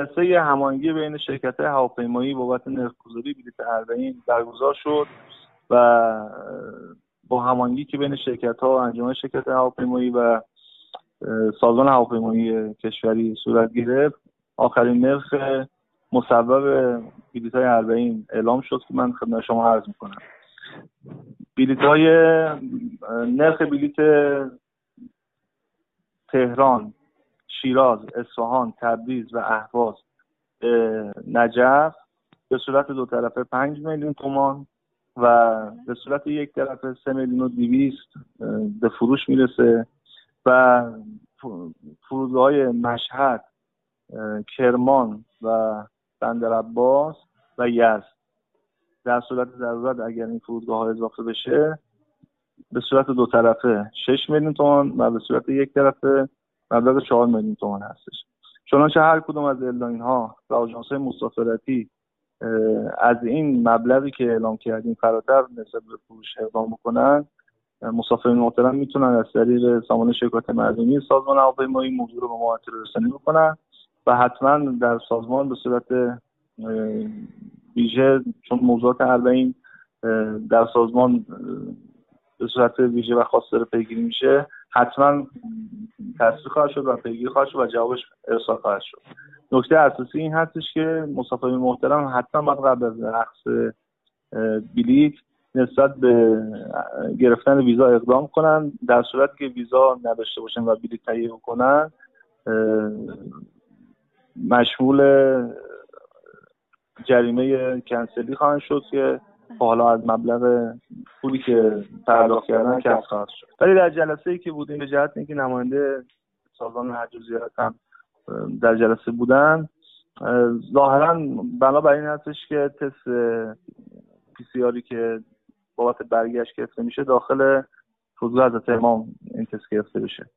جلسه هماهنگی بین شرکت هواپیمایی بابت نرخگذاری بلیط اربعین برگزار شد و با هماهنگی که بین شرکت ها و انجمن شرکت هواپیمایی و سازمان هواپیمایی کشوری صورت گرفت آخرین نرخ مصوب بلیط های اربعین اعلام شد که من خدمت شما عرض می‌کنم. بلیط های نرخ بلیط تهران شیراز اصفهان تبریز و اهواز نجف به صورت دو طرفه پنج میلیون تومان و به صورت یک طرفه سه میلیون و دیویست به فروش می‌رسه و فرودگاه های مشهد کرمان و بندر عباس و یزد. در صورت ضرورت اگر این فرودگاه ها اضافه بشه به صورت دو طرفه 6 میلیون تومان و به صورت یک طرفه مبلغ 4 میلیون تومان هستش. چنانچه هر کدوم از airline ها و آژانس های مسافرتی از این مبلغی که اعلام کردیم فراتر نسبت به فروش اقدام بکنن مسافرین محترم می‌تونن از طریق سامانه شکایات مردمی سازمان هواپیمایی موضوع رو به ما رسانی بکنن و حتما در سازمان به صورت ویژه چون موضوعات اربعین در سازمان به صورت ویژه و خاص داره پیگیری میشه حتما تصدیق خواهد شد و پیگیری خواهد شد و جوابش ارسال خواهد شد. نکته اساسی این هستش که مسافرین محترم حتما باید قبل از رقص بلیت نسبت به گرفتن ویزا اقدام کنن در صورت که ویزا نداشته باشن و بلیت تهیه کنن مشمول جریمه کنسلی خواهند شد که حالا از مبلغ پولی که پرداخت کردن کسب خواهد شد. ولی در جلسه ای که بودیم به جهت اینکه نماینده سازمان حج و زیارت هم در جلسه بودن ظاهرا بنابر این هستش که تست پی که بابت برگشت گرفته میشه داخل فرودگاه حضرت امام این تست گرفته بشه.